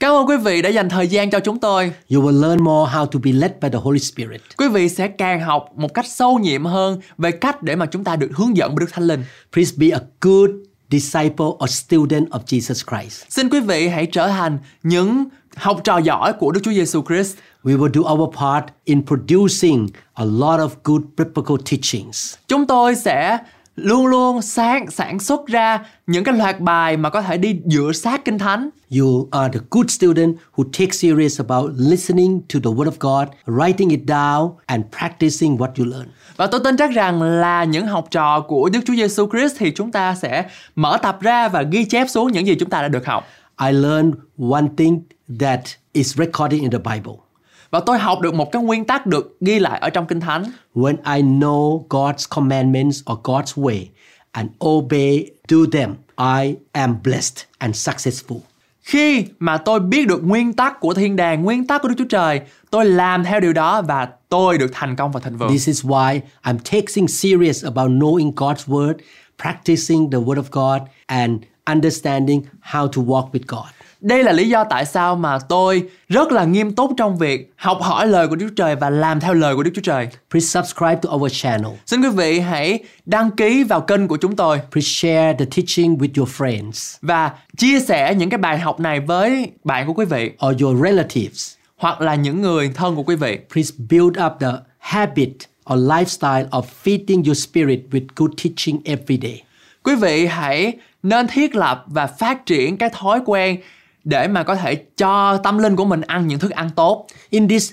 Cảm ơn quý vị đã dành thời gian cho chúng tôi. You will learn more how to be led by the Holy Spirit. Quý vị sẽ càng học một cách sâu nhiệm hơn về cách để mà chúng ta được hướng dẫn bởi Đức Thánh Linh. Please be a good disciple or student of Jesus Christ. Xin quý vị hãy trở thành những học trò giỏi của Đức Chúa Giêsu Christ. We will do our part in producing a lot of good biblical teachings. Chúng tôi sẽ luôn luôn sáng sản xuất ra những cái loạt bài mà có thể đi dựa sát kinh thánh. You are the good student who take serious about listening to the word of God, writing it down and practicing what you learn. Và tôi tin chắc rằng là những học trò của Đức Chúa Giêsu Christ thì chúng ta sẽ mở tập ra và ghi chép xuống những gì chúng ta đã được học. I learned one thing that is recorded in the Bible. Và tôi học được một cái nguyên tắc được ghi lại ở trong Kinh Thánh. When I know God's commandments or God's way and obey do them, I am blessed and successful. Khi mà tôi biết được nguyên tắc của thiên đàng, nguyên tắc của Đức Chúa Trời, tôi làm theo điều đó và tôi được thành công và thịnh vượng. This is why I'm taking serious about knowing God's word, practicing the word of God and understanding how to walk with God. Đây là lý do tại sao mà tôi rất là nghiêm túc trong việc học hỏi lời của Đức Chúa Trời và làm theo lời của Đức Chúa Trời. Please subscribe to our channel. Xin quý vị hãy đăng ký vào kênh của chúng tôi Please share the teaching with your friends và chia sẻ những cái bài học này với bạn của quý vị or your relatives. hoặc là những người thân của quý vị. Please build up the habit or lifestyle of feeding your spirit with good teaching every day. Quý vị hãy nên thiết lập và phát triển cái thói quen để mà có thể cho tâm linh của mình ăn những thức ăn tốt. In this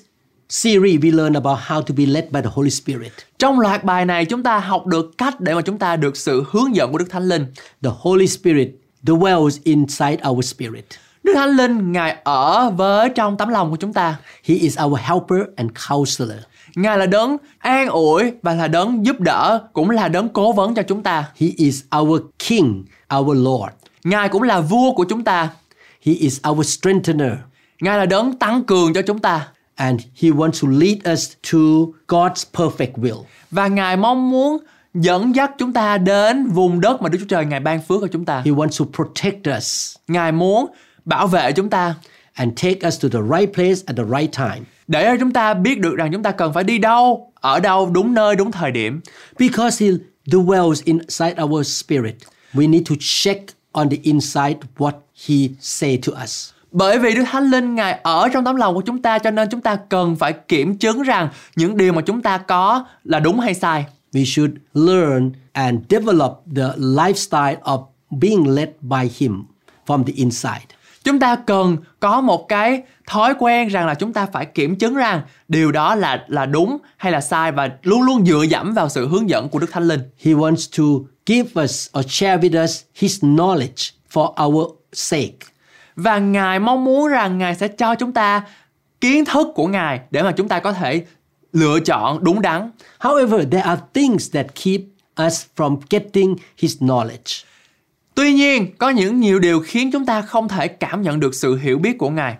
series, we learn about how to be led by the Holy Spirit. Trong loạt bài này chúng ta học được cách để mà chúng ta được sự hướng dẫn của Đức Thánh Linh. The Holy Spirit dwells inside our spirit. Đức Thánh Linh Ngài ở với trong tấm lòng của chúng ta. He is our helper and counselor. Ngài là đấng an ủi và là đấng giúp đỡ, cũng là đấng cố vấn cho chúng ta. He is our King, our Lord. Ngài cũng là vua của chúng ta. He is our strengthener. Ngài là đấng tăng cường cho chúng ta. And He wants to lead us to God's perfect will. Và Ngài mong muốn dẫn dắt chúng ta đến vùng đất mà Đức Chúa Trời Ngài ban phước cho chúng ta. He wants to protect us Ngài muốn bảo vệ chúng ta and take us to the right place at the right time. để cho chúng ta biết được rằng chúng ta cần phải đi đâu, ở đâu, đúng nơi, đúng thời điểm. Because He dwells inside our spirit, we need to check on the inside what He say to us. Bởi vì Đức Thánh Linh Ngài ở trong tấm lòng của chúng ta cho nên chúng ta cần phải kiểm chứng rằng những điều mà chúng ta có là đúng hay sai. We should learn and develop the lifestyle of being led by Him from the inside. Chúng ta cần có một cái thói quen rằng là chúng ta phải kiểm chứng rằng điều đó là là đúng hay là sai và luôn luôn dựa dẫm vào sự hướng dẫn của Đức Thánh Linh. He wants to give us or share with us His knowledge for our sake. Và Ngài mong muốn rằng Ngài sẽ cho chúng ta kiến thức của Ngài để mà chúng ta có thể lựa chọn đúng đắn. However, there are things that keep us from getting His knowledge. Tuy nhiên, có những nhiều điều khiến chúng ta không thể cảm nhận được sự hiểu biết của Ngài.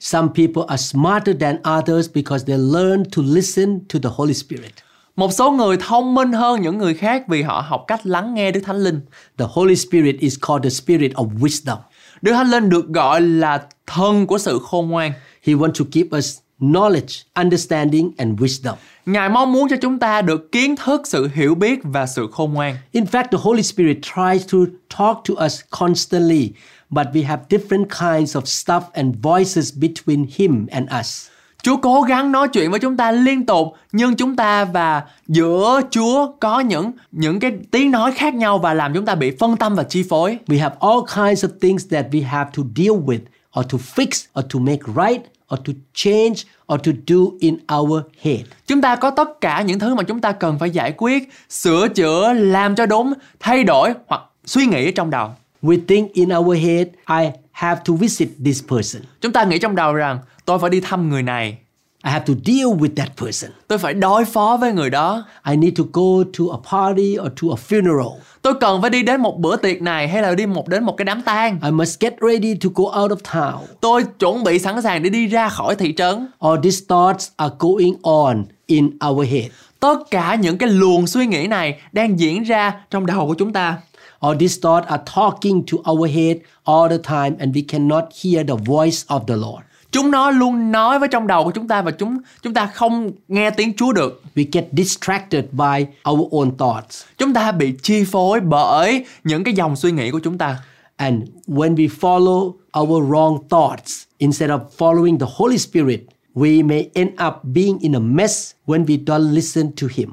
Some people are smarter than others because they learn to listen to the Holy Spirit. Một số người thông minh hơn những người khác vì họ học cách lắng nghe Đức Thánh Linh. The Holy Spirit is called the Spirit of wisdom. Đức Thánh Linh được gọi là thân của sự khôn ngoan. He wants to give us knowledge, understanding, and wisdom. Ngài mong muốn cho chúng ta được kiến thức, sự hiểu biết và sự khôn ngoan. In fact, the Holy Spirit tries to talk to us constantly, but we have different kinds of stuff and voices between Him and us. Chúa cố gắng nói chuyện với chúng ta liên tục, nhưng chúng ta và giữa Chúa có những những cái tiếng nói khác nhau và làm chúng ta bị phân tâm và chi phối. We have all kinds of things that we have to deal with, or to fix, or to make right, or to change, or to do in our head. Chúng ta có tất cả những thứ mà chúng ta cần phải giải quyết, sửa chữa, làm cho đúng, thay đổi hoặc suy nghĩ trong đầu. We think in our head, I have to visit this person. Chúng ta nghĩ trong đầu rằng tôi phải đi thăm người này, I have to deal with that person. tôi phải đối phó với người đó. I need to go to a party or to a funeral. Tôi cần phải đi đến một bữa tiệc này hay là đi một đến một cái đám tang. I must get ready to go out of town. Tôi chuẩn bị sẵn sàng để đi ra khỏi thị trấn. All these thoughts are going on in our head. Tất cả những cái luồng suy nghĩ này đang diễn ra trong đầu của chúng ta. All these thoughts are talking to our head all the time and we cannot hear the voice of the Lord. Chúng nó luôn nói với trong đầu của chúng ta và chúng chúng ta không nghe tiếng Chúa được. We get distracted by our own thoughts. Chúng ta bị chi phối bởi những cái dòng suy nghĩ của chúng ta. And when we follow our wrong thoughts instead of following the Holy Spirit, we may end up being in a mess when we don't listen to Him.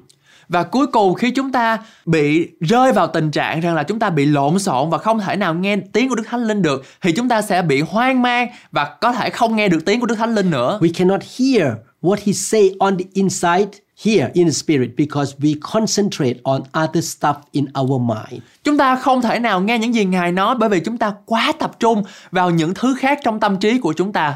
Và cuối cùng khi chúng ta bị rơi vào tình trạng rằng là chúng ta bị lộn xộn và không thể nào nghe tiếng của Đức Thánh Linh được thì chúng ta sẽ bị hoang mang và có thể không nghe được tiếng của Đức Thánh Linh nữa. We cannot hear what He say on the inside here in the Spirit because we concentrate on other stuff in our mind. Chúng ta không thể nào nghe những gì Ngài nói bởi vì chúng ta quá tập trung vào những thứ khác trong tâm trí của chúng ta.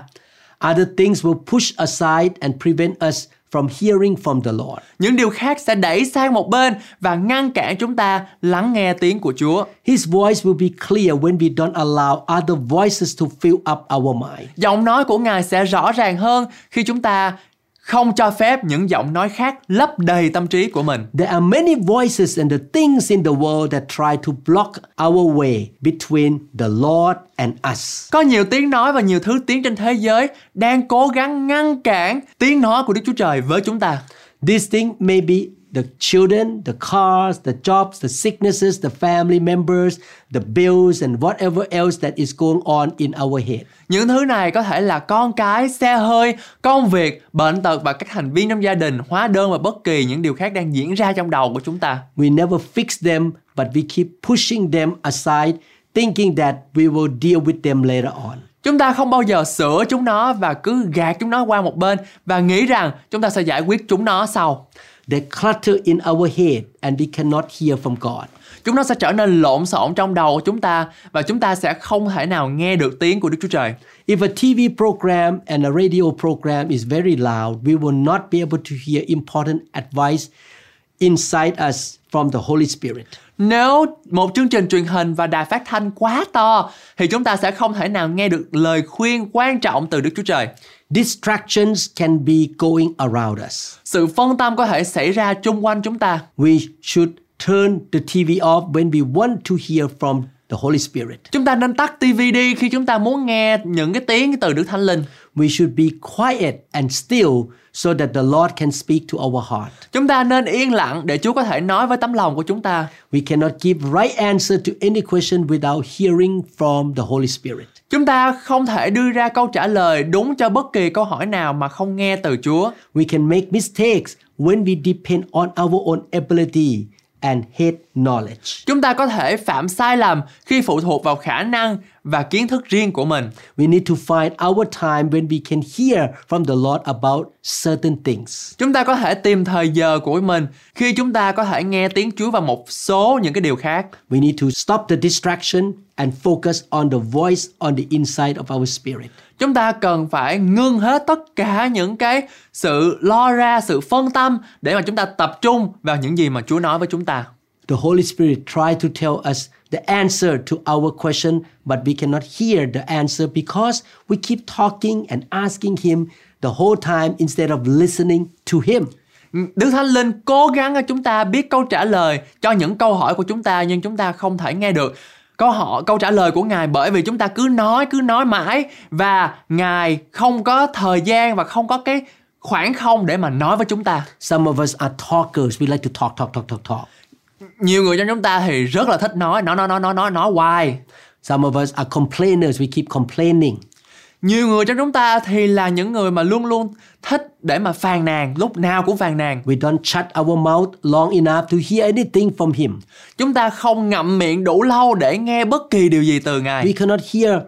Other things will push aside and prevent us from hearing from the Lord. Những điều khác sẽ đẩy sang một bên và ngăn cản chúng ta lắng nghe tiếng của Chúa. His voice will be clear when we don't allow other voices to fill up our mind. Giọng nói của Ngài sẽ rõ ràng hơn khi chúng ta không cho phép những giọng nói khác lấp đầy tâm trí của mình. There are many voices and the things in the world that try to block our way between the Lord and us. Có nhiều tiếng nói và nhiều thứ tiếng trên thế giới đang cố gắng ngăn cản tiếng nói của Đức Chúa Trời với chúng ta. These things may be the children, the cars, the jobs, the sicknesses, the family members, the bills, and whatever else that is going on in our head. Những thứ này có thể là con cái, xe hơi, công việc, bệnh tật và các thành viên trong gia đình, hóa đơn và bất kỳ những điều khác đang diễn ra trong đầu của chúng ta. We never fix them, but we keep pushing them aside, thinking that we will deal with them later on. Chúng ta không bao giờ sửa chúng nó và cứ gạt chúng nó qua một bên và nghĩ rằng chúng ta sẽ giải quyết chúng nó sau. They clutter in our head and we cannot hear from God. Chúng nó sẽ trở nên lộn xộn trong đầu của chúng ta và chúng ta sẽ không thể nào nghe được tiếng của Đức Chúa Trời. If a TV program and a radio program is very loud, we will not be able to hear important advice inside us from the Holy Spirit. Nếu một chương trình truyền hình và đài phát thanh quá to thì chúng ta sẽ không thể nào nghe được lời khuyên quan trọng từ Đức Chúa Trời. Distractions can be going around us. Sự phân tâm có thể xảy ra chung quanh chúng ta. We should turn the TV off when we want to hear from the Holy Spirit. Chúng ta nên tắt TV đi khi chúng ta muốn nghe những cái tiếng từ Đức Thánh Linh. We should be quiet and still so that the Lord can speak to our heart. Chúng ta nên yên lặng để Chúa có thể nói với tấm lòng của chúng ta. We cannot give right answer to any question without hearing from the Holy Spirit. Chúng ta không thể đưa ra câu trả lời đúng cho bất kỳ câu hỏi nào mà không nghe từ Chúa. We can make mistakes when we depend on our own ability and hate knowledge. Chúng ta có thể phạm sai lầm khi phụ thuộc vào khả năng và kiến thức riêng của mình. We need to find our time when we can hear from the Lord about certain things. Chúng ta có thể tìm thời giờ của mình khi chúng ta có thể nghe tiếng Chúa và một số những cái điều khác. We need to stop the distraction and focus on the voice on the inside of our spirit. Chúng ta cần phải ngưng hết tất cả những cái sự lo ra, sự phân tâm để mà chúng ta tập trung vào những gì mà Chúa nói với chúng ta. The Holy Spirit try to tell us the answer to our question, but we cannot hear the answer because we keep talking and asking Him the whole time instead of listening to Him. Đức Thánh Linh cố gắng cho chúng ta biết câu trả lời cho những câu hỏi của chúng ta nhưng chúng ta không thể nghe được câu hỏi câu trả lời của ngài bởi vì chúng ta cứ nói cứ nói mãi và ngài không có thời gian và không có cái khoảng không để mà nói với chúng ta Some of us are talkers. We like to talk, talk, talk, talk, talk. nhiều người trong chúng ta thì rất là thích nói nói nói nói nói nói nói hoài Some of us are complainers. We keep complaining. Nhiều người trong chúng ta thì là những người mà luôn luôn thích để mà phàn nàn lúc nào cũng phàn nàn We don't shut our mouth long enough to hear anything from Him. chúng ta không ngậm miệng đủ lâu để nghe bất kỳ điều gì từ ngài We cannot hear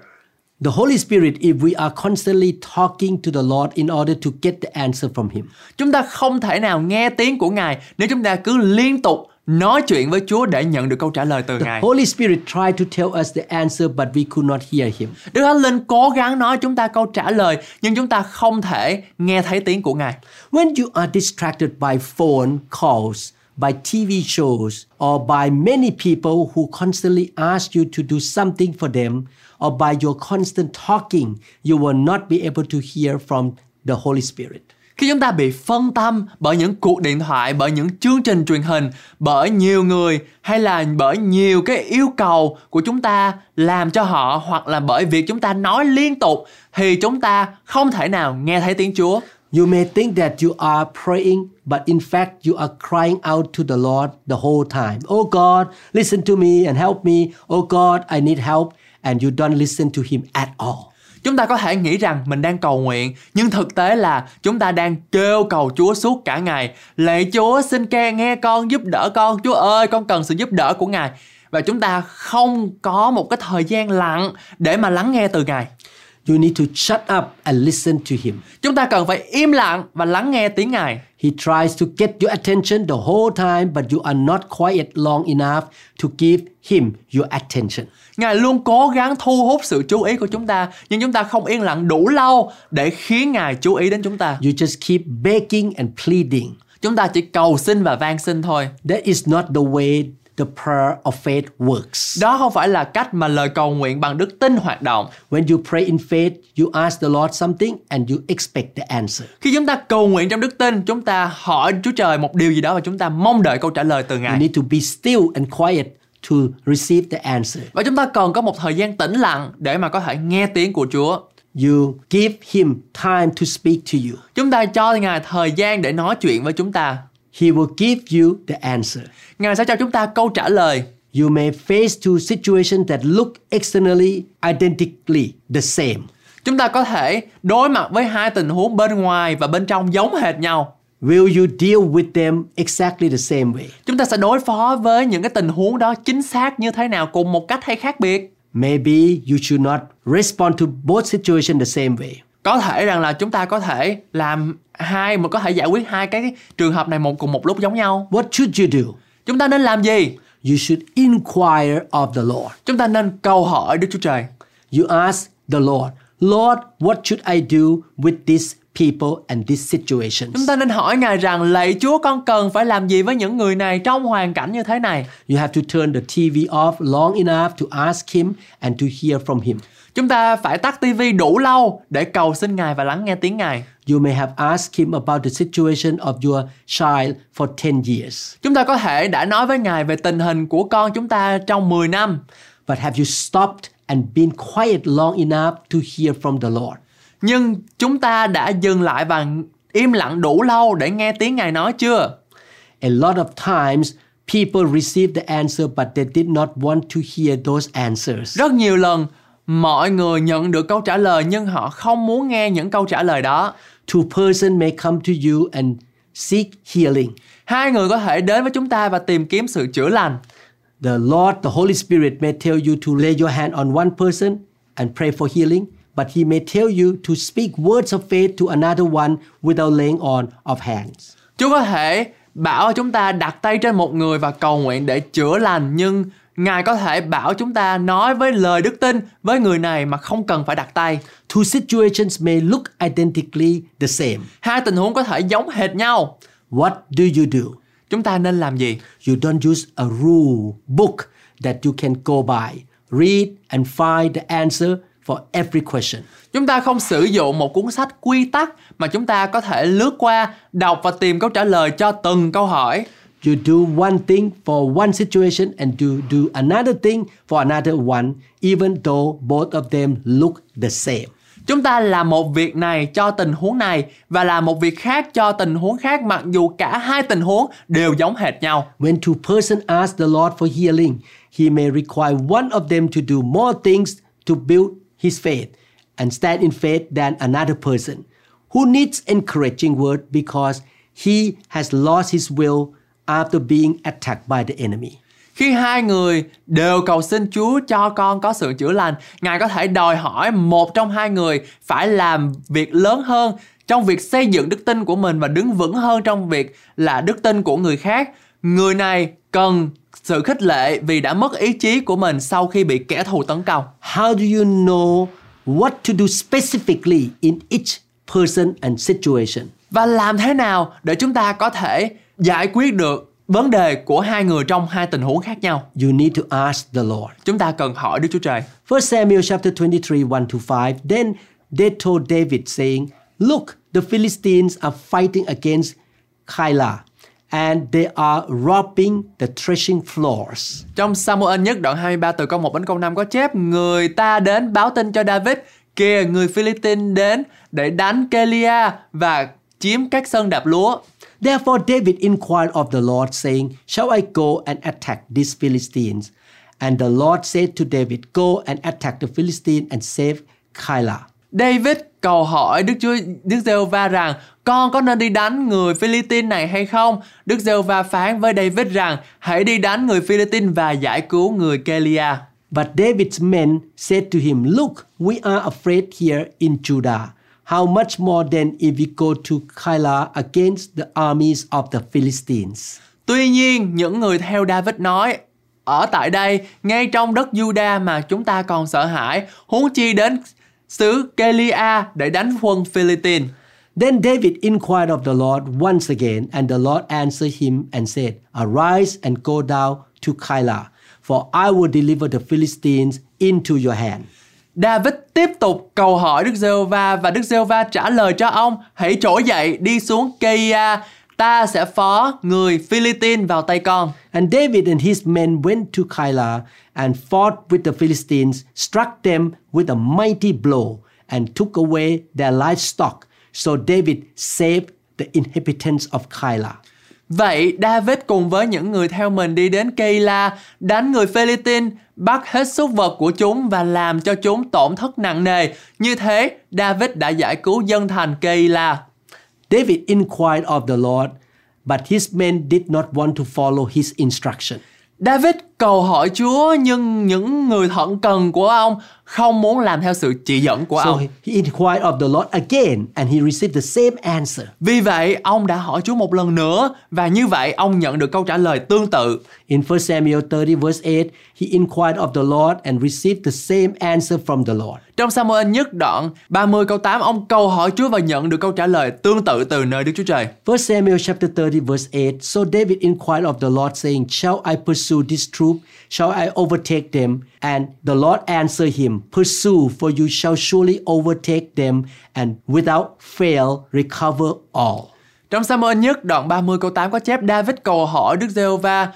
the Holy Spirit if we are constantly talking to the Lord in order to get the answer from Him. Chúng ta không thể nào nghe tiếng của Ngài nếu chúng ta cứ liên tục nói chuyện với Chúa để nhận được câu trả lời từ The Ngài. Holy Spirit tried to tell us the answer, but we could not hear Him. Đức Thánh Linh cố gắng nói chúng ta câu trả lời nhưng chúng ta không thể nghe thấy tiếng của Ngài. When you are distracted by phone calls, by TV shows, or by many people who constantly ask you to do something for them, or by your constant talking, you will not be able to hear from the Holy Spirit. Khi chúng ta bị phân tâm bởi những cuộc điện thoại, bởi những chương trình truyền hình, bởi nhiều người hay là bởi nhiều cái yêu cầu của chúng ta làm cho họ hoặc là bởi việc chúng ta nói liên tục thì chúng ta không thể nào nghe thấy tiếng Chúa. You may think that you are praying, but in fact, you are crying out to the Lord the whole time. Oh God, listen to me and help me. Oh God, I need help. And you don't listen to Him at all. Chúng ta có thể nghĩ rằng mình đang cầu nguyện, nhưng thực tế là chúng ta đang kêu cầu Chúa suốt cả ngày. Lạy Chúa xin ke nghe con giúp đỡ con. Chúa ơi, con cần sự giúp đỡ của Ngài. Và chúng ta không có một cái thời gian lặng để mà lắng nghe từ Ngài. You need to shut up and listen to Him. Chúng ta cần phải im lặng và lắng nghe tiếng Ngài. He tries to get your attention the whole time, but you are not quiet long enough to give Him your attention. Ngài luôn cố gắng thu hút sự chú ý của chúng ta, nhưng chúng ta không yên lặng đủ lâu để khiến Ngài chú ý đến chúng ta. You just keep begging and pleading. Chúng ta chỉ cầu xin và van xin thôi. That is not the way the prayer of faith works. Đó không phải là cách mà lời cầu nguyện bằng đức tin hoạt động. When you pray in faith, you ask the Lord something and you expect the answer. Khi chúng ta cầu nguyện trong đức tin, chúng ta hỏi Chúa Trời một điều gì đó và chúng ta mong đợi câu trả lời từ You Ngài. need to be still and quiet to receive the answer. Và chúng ta cần có một thời gian tĩnh lặng để mà có thể nghe tiếng của Chúa. You give Him time to speak to you. Chúng ta cho Ngài thời gian để nói chuyện với chúng ta. He will give you the answer. Ngài sẽ cho chúng ta câu trả lời. You may face two situations that look externally identically the same. Chúng ta có thể đối mặt với hai tình huống bên ngoài và bên trong giống hệt nhau. Will you deal with them exactly the same way? Chúng ta sẽ đối phó với những cái tình huống đó chính xác như thế nào cùng một cách hay khác biệt. Maybe you should not respond to both situations the same way. Có thể rằng là chúng ta có thể làm hai mà có thể giải quyết hai cái trường hợp này một cùng một lúc giống nhau. What should you do? Chúng ta nên làm gì? You should inquire of the Lord. Chúng ta nên câu hỏi Đức Chúa Trời. You ask the Lord, Lord, what should I do with these people and these situations? Chúng ta nên hỏi Ngài rằng lạy Chúa con cần phải làm gì với những người này trong hoàn cảnh như thế này. You have to turn the TV off long enough to ask Him and to hear from Him. Chúng ta phải tắt tivi đủ lâu để cầu xin Ngài và lắng nghe tiếng Ngài. You may have asked Him about the situation of your child for 10 years. Chúng ta có thể đã nói với Ngài về tình hình của con chúng ta trong 10 năm. But have you stopped and been quiet long enough to hear from the Lord? Nhưng chúng ta đã dừng lại và im lặng đủ lâu để nghe tiếng Ngài nói chưa? A lot of times, people receive the answer, but they did not want to hear those answers. Rất nhiều lần mọi người nhận được câu trả lời nhưng họ không muốn nghe những câu trả lời đó. Two person may come to you and seek healing. Hai người có thể đến với chúng ta và tìm kiếm sự chữa lành. The Lord, the Holy Spirit may tell you to lay your hand on one person and pray for healing, but He may tell you to speak words of faith to another one without laying on of hands. Chúa có thể bảo chúng ta đặt tay trên một người và cầu nguyện để chữa lành nhưng Ngài có thể bảo chúng ta nói với lời đức tin với người này mà không cần phải đặt tay. Two situations may look identically the same. Hai tình huống có thể giống hệt nhau. What do you do? Chúng ta nên làm gì? You don't use a rule book that you can go by. Read and find the answer for every question. Chúng ta không sử dụng một cuốn sách quy tắc mà chúng ta có thể lướt qua, đọc và tìm câu trả lời cho từng câu hỏi. You do one thing for one situation and you do another thing for another one, even though both of them look the same. Chúng ta làm một việc này cho tình huống này và làm một việc khác cho tình huống khác mặc dù cả hai tình huống đều giống hệt nhau. When two persons ask the Lord for healing, He may require one of them to do more things to build his faith and stand in faith than another person who needs encouraging word because he has lost his will after being attacked by the enemy. Khi hai người đều cầu xin Chúa cho con có sự chữa lành, Ngài có thể đòi hỏi một trong hai người phải làm việc lớn hơn trong việc xây dựng đức tin của mình và đứng vững hơn trong việc là đức tin của người khác người này cần sự khích lệ vì đã mất ý chí của mình sau khi bị kẻ thù tấn công. How do you know what to do specifically in each person and situation? Và làm thế nào để chúng ta có thể giải quyết được vấn đề của hai người trong hai tình huống khác nhau? You need to ask the Lord. Chúng ta cần hỏi Đức Chúa Trời. First Samuel chapter 23, 1 to 5. Then they told David, saying, Look, the Philistines are fighting against Keilah, and they are robbing the threshing floors. Trong Samuel nhất đoạn 23 từ câu 1 đến câu 5 có chép người ta đến báo tin cho David kìa người Philippines đến để đánh Kelia và chiếm các sân đạp lúa. Therefore David inquired of the Lord, saying, Shall I go and attack these Philistines? And the Lord said to David, Go and attack the Philistines and save Keilah. David cầu hỏi Đức Chúa Đức giê va rằng con có nên đi đánh người Philippines này hay không? Đức giê va phán với David rằng hãy đi đánh người Philippines và giải cứu người Kelia. But David's men said to him, Look, we are afraid here in Judah. How much more then if we go to Keilah against the armies of the Philistines? Tuy nhiên, những người theo David nói, ở tại đây, ngay trong đất Judah mà chúng ta còn sợ hãi, huống chi đến xứ Kelia để đánh quân Philippines. Then David inquired of the Lord once again, and the Lord answered him and said, Arise and go down to Keilah, for I will deliver the Philistines into your hand. David tiếp tục cầu hỏi Đức giê va và Đức giê va trả lời cho ông hãy trỗi dậy đi xuống Keia ta sẽ phó người Philippines vào tay con. And David and his men went to Keilah and fought with the Philistines, struck them with a mighty blow, and took away their livestock. So David saved the inhabitants of Keilah. Vậy David cùng với những người theo mình đi đến Keila, đánh người Philippines, bắt hết súc vật của chúng và làm cho chúng tổn thất nặng nề. Như thế, David đã giải cứu dân thành Keila. David inquired of the Lord, but his men did not want to follow his instruction. David cầu hỏi Chúa nhưng những người thận cần của ông không muốn làm theo sự chỉ dẫn của So ông. he inquired of the Lord again and he received the same answer. Vì vậy, ông đã hỏi Chúa một lần nữa và như vậy ông nhận được câu trả lời tương tự. In 1 Samuel 30 verse 8, he inquired of the Lord and received the same answer from the Lord. Trong Samuel nhất đoạn 30 câu 8 ông cầu hỏi Chúa và nhận được câu trả lời tương tự từ nơi Đức Chúa Trời. 1 Samuel chapter 30 verse 8. So David inquired of the Lord saying, Shall I pursue this troop? Shall I overtake them? And the Lord answered him, Pursue, for you shall surely overtake them and without fail recover all. Trong Samuel nhất đoạn 30 câu 8 có chép David cầu hỏi Đức Giê-hô-va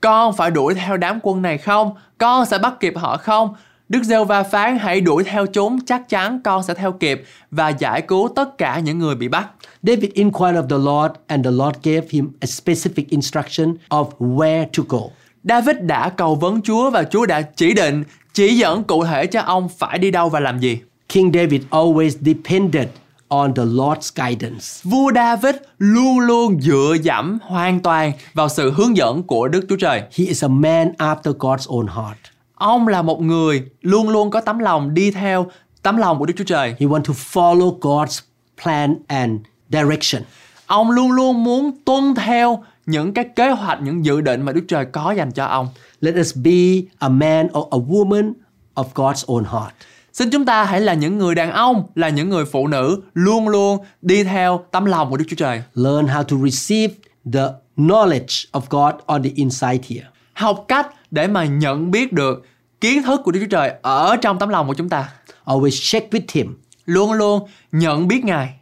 Con phải đuổi theo đám quân này không? Con sẽ bắt kịp họ không? Đức Giê-hô-va phán hãy đuổi theo chúng chắc chắn con sẽ theo kịp và giải cứu tất cả những người bị bắt. David inquired of the Lord, and the Lord gave him a specific instruction of where to go. David đã cầu vấn Chúa và Chúa đã chỉ định, chỉ dẫn cụ thể cho ông phải đi đâu và làm gì. King David always depended on the Lord's guidance. Vua David luôn luôn dựa dẫm hoàn toàn vào sự hướng dẫn của Đức Chúa Trời. He is a man after God's own heart. Ông là một người luôn luôn có tấm lòng đi theo tấm lòng của Đức Chúa Trời. He want to follow God's plan and direction. Ông luôn luôn muốn tuân theo những cái kế hoạch, những dự định mà Đức Trời có dành cho ông. Let us be a man or a woman of God's own heart. Xin chúng ta hãy là những người đàn ông, là những người phụ nữ luôn luôn đi theo tấm lòng của Đức Chúa Trời. Learn how to receive the knowledge of God on the inside here. Học cách để mà nhận biết được kiến thức của Đức Chúa Trời ở trong tấm lòng của chúng ta. Always check with Him. Luôn luôn nhận biết Ngài,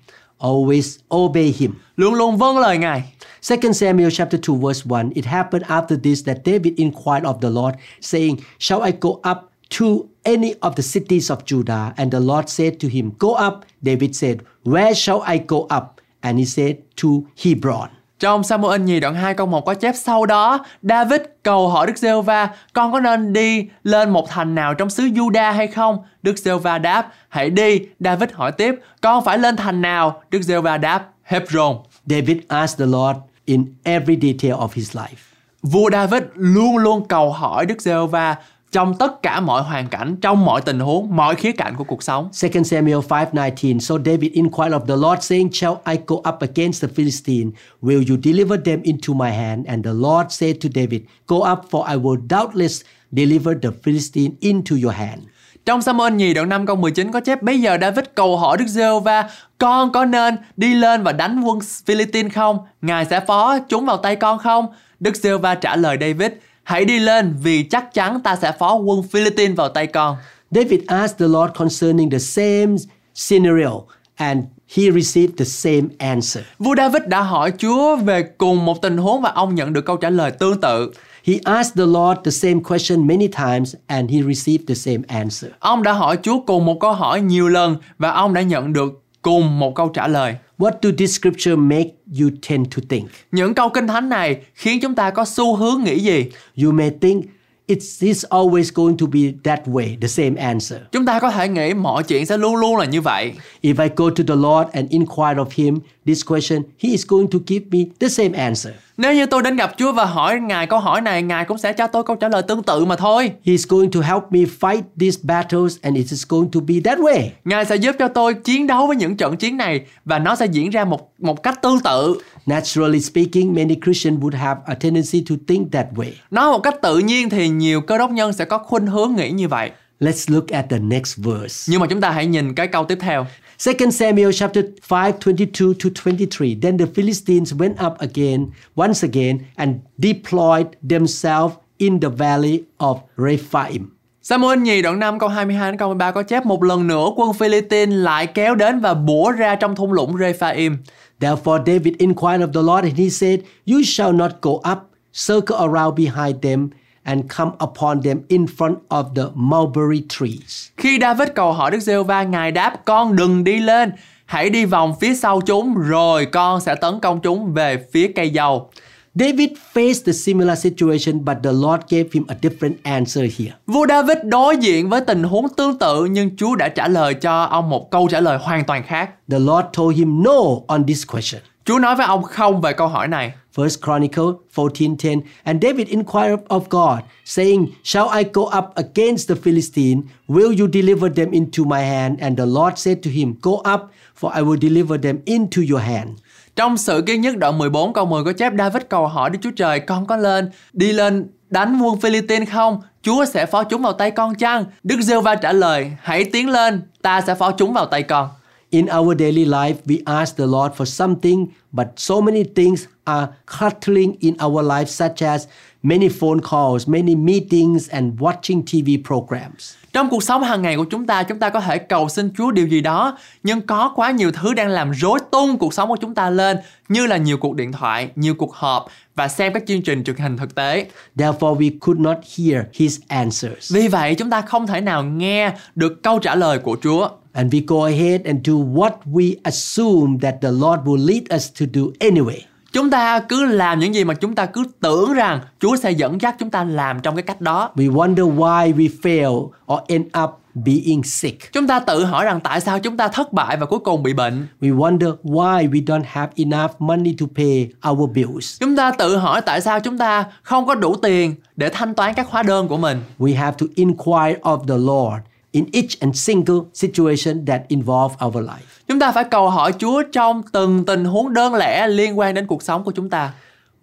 Always obey Him. luôn luôn vâng lời Ngài. 2 Samuel chapter 2 verse 1 It happened after this that David inquired of the Lord saying shall I go up to any of the cities of Judah? And the Lord said to him go up. David said where shall I go up? And he said to Hebron Trong Samuel nhì đoạn 2 câu 1 có chép sau đó David cầu hỏi Đức giê va con có nên đi lên một thành nào trong xứ Juda hay không? Đức giê va đáp hãy đi. David hỏi tiếp con phải lên thành nào? Đức giê va đáp Hebron. David asked the Lord in every detail of his life Vua David luôn luôn cầu hỏi Đức giê va trong tất cả mọi hoàn cảnh, trong mọi tình huống, mọi khía cạnh của cuộc sống. 2 Samuel 5:19 So David inquired of the Lord saying shall I go up against the Philistine will you deliver them into my hand and the Lord said to David go up for I will doubtless deliver the Philistine into your hand Trong Samuel nhì đoạn 5 câu 19 có chép Bây giờ David cầu hỏi Đức giê va Con có nên đi lên và đánh quân Philippines không? Ngài sẽ phó chúng vào tay con không? Đức giê va trả lời David Hãy đi lên vì chắc chắn ta sẽ phó quân Philippines vào tay con. David asked the Lord concerning the same scenario and he received the same answer. Vua David đã hỏi Chúa về cùng một tình huống và ông nhận được câu trả lời tương tự. He asked the Lord the same question many times and he received the same answer. Ông đã hỏi Chúa cùng một câu hỏi nhiều lần và ông đã nhận được cùng một câu trả lời. What do this scripture make you tend to think? Những câu kinh thánh này khiến chúng ta có xu hướng nghĩ gì? You may think it's, it's always going to be that way, the same answer. Chúng ta có thể nghĩ mọi chuyện sẽ luôn luôn là như vậy. If I go to the Lord and inquire of Him this question, He is going to give me the same answer. Nếu như tôi đến gặp Chúa và hỏi Ngài câu hỏi này, Ngài cũng sẽ cho tôi câu trả lời tương tự mà thôi. He is going to help me fight these battles and it is going to be that way. Ngài sẽ giúp cho tôi chiến đấu với những trận chiến này và nó sẽ diễn ra một một cách tương tự. Naturally speaking, many Christians would have a tendency to think that way. Nói một cách tự nhiên thì nhiều cơ đốc nhân sẽ có khuynh hướng nghĩ như vậy. Let's look at the next verse. Nhưng mà chúng ta hãy nhìn cái câu tiếp theo. 2 Samuel chapter 5 22 to 23 Then the Philistines went up again once again and deployed themselves in the valley of Rephaim. Samuel nhì đoạn 5 câu 22 đến câu 13 có chép một lần nữa quân Philippines lại kéo đến và bủa ra trong thung lũng Rephaim. Therefore David inquired of the Lord and he said, You shall not go up, circle around behind them and come upon them in front of the mulberry trees. Khi David cầu hỏi Đức giê va Ngài đáp con đừng đi lên, hãy đi vòng phía sau chúng rồi con sẽ tấn công chúng về phía cây dầu. David faced the similar situation, but the Lord gave him a different answer here. Vua David đối diện với tình huống tương tự nhưng Chúa đã trả lời cho ông một câu trả lời hoàn toàn khác. The Lord told him no on this question. Chúa nói với ông không về câu hỏi này. First Chronicle 14:10 And David inquired of God, saying, Shall I go up against the Philistine? Will you deliver them into my hand? And the Lord said to him, Go up, for I will deliver them into your hand. Trong sự kiên nhất đoạn 14 câu 10 có chép David cầu hỏi Đức Chúa Trời con có lên đi lên đánh quân Philippines không? Chúa sẽ phó chúng vào tay con chăng? Đức giê va trả lời hãy tiến lên ta sẽ phó chúng vào tay con. In our daily life, we ask the Lord for something, but so many things are cluttering in our life, such as many phone calls, many meetings, and watching TV programs. Trong cuộc sống hàng ngày của chúng ta, chúng ta có thể cầu xin Chúa điều gì đó, nhưng có quá nhiều thứ đang làm rối tung cuộc sống của chúng ta lên, như là nhiều cuộc điện thoại, nhiều cuộc họp và xem các chương trình truyền hình thực tế. Therefore, we could not hear his answers. Vì vậy, chúng ta không thể nào nghe được câu trả lời của Chúa. And we go ahead and do what we assume that the Lord will lead us to do anyway. Chúng ta cứ làm những gì mà chúng ta cứ tưởng rằng Chúa sẽ dẫn dắt chúng ta làm trong cái cách đó. We wonder why we fail or end up being sick. Chúng ta tự hỏi rằng tại sao chúng ta thất bại và cuối cùng bị bệnh. We wonder why we don't have enough money to pay our bills. Chúng ta tự hỏi tại sao chúng ta không có đủ tiền để thanh toán các hóa đơn của mình. We have to inquire of the Lord in each and single situation that involve our life. Chúng ta phải cầu hỏi Chúa trong từng tình huống đơn lẻ liên quan đến cuộc sống của chúng ta.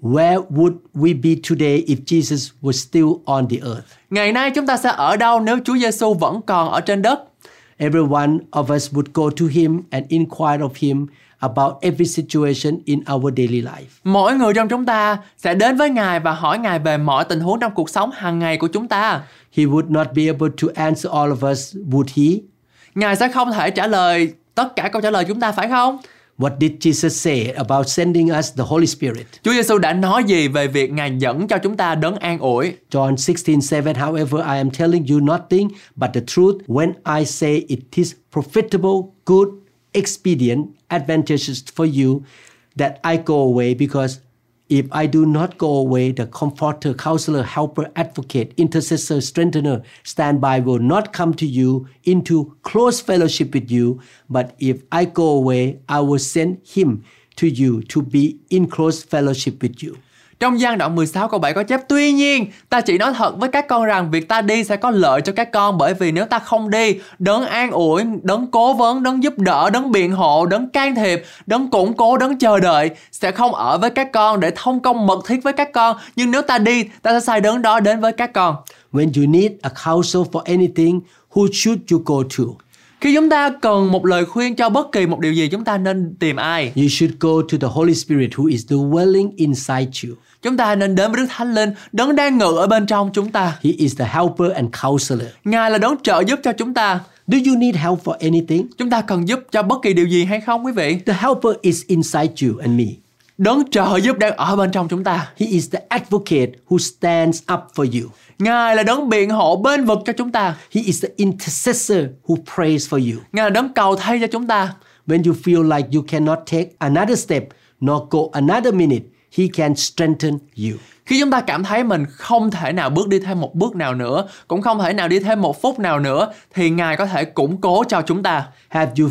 Where would we be today if Jesus was still on the earth? Ngày nay chúng ta sẽ ở đâu nếu Chúa Giêsu vẫn còn ở trên đất? Every one of us would go to him and inquire of him about every situation in our daily life. Mỗi người trong chúng ta sẽ đến với Ngài và hỏi Ngài về mọi tình huống trong cuộc sống hàng ngày của chúng ta. He would not be able to answer all of us, would he? Ngài sẽ không thể trả lời tất cả câu trả lời chúng ta phải không? What did Jesus say about sending us the Holy Spirit? Chúa Giêsu đã nói gì về việc Ngài dẫn cho chúng ta đấng an ủi? John 16:7 However I am telling you nothing but the truth when I say it is profitable, good, expedient, advantageous for you that I go away because if I do not go away, the comforter, counselor, helper, advocate, intercessor, strengthener, standby will not come to you into close fellowship with you. But if I go away, I will send him to you to be in close fellowship with you. Trong gian đoạn 16 câu 7 có chép Tuy nhiên ta chỉ nói thật với các con rằng việc ta đi sẽ có lợi cho các con bởi vì nếu ta không đi đấng an ủi, đấng cố vấn, đấng giúp đỡ, đấng biện hộ, đấng can thiệp, đấng củng cố, đấng chờ đợi sẽ không ở với các con để thông công mật thiết với các con nhưng nếu ta đi ta sẽ sai đấng đó đến với các con. When you need a counsel for anything, who should you go to? Khi chúng ta cần một lời khuyên cho bất kỳ một điều gì chúng ta nên tìm ai? You should go to the Holy Spirit who is dwelling inside you. Chúng ta nên đến với Đức Thánh Linh, đấng đang ngự ở bên trong chúng ta. He is the helper and counselor. Ngài là đấng trợ giúp cho chúng ta. Do you need help for anything? Chúng ta cần giúp cho bất kỳ điều gì hay không quý vị? The helper is inside you and me. Đấng trợ giúp đang ở bên trong chúng ta. He is the advocate who stands up for you. Ngài là đấng biện hộ bên vực cho chúng ta. He is the intercessor who prays for you. Ngài là đấng cầu thay cho chúng ta. When you feel like you cannot take another step nor go another minute, He can strengthen you. Khi chúng ta cảm thấy mình không thể nào bước đi thêm một bước nào nữa, cũng không thể nào đi thêm một phút nào nữa, thì Ngài có thể củng cố cho chúng ta. Have you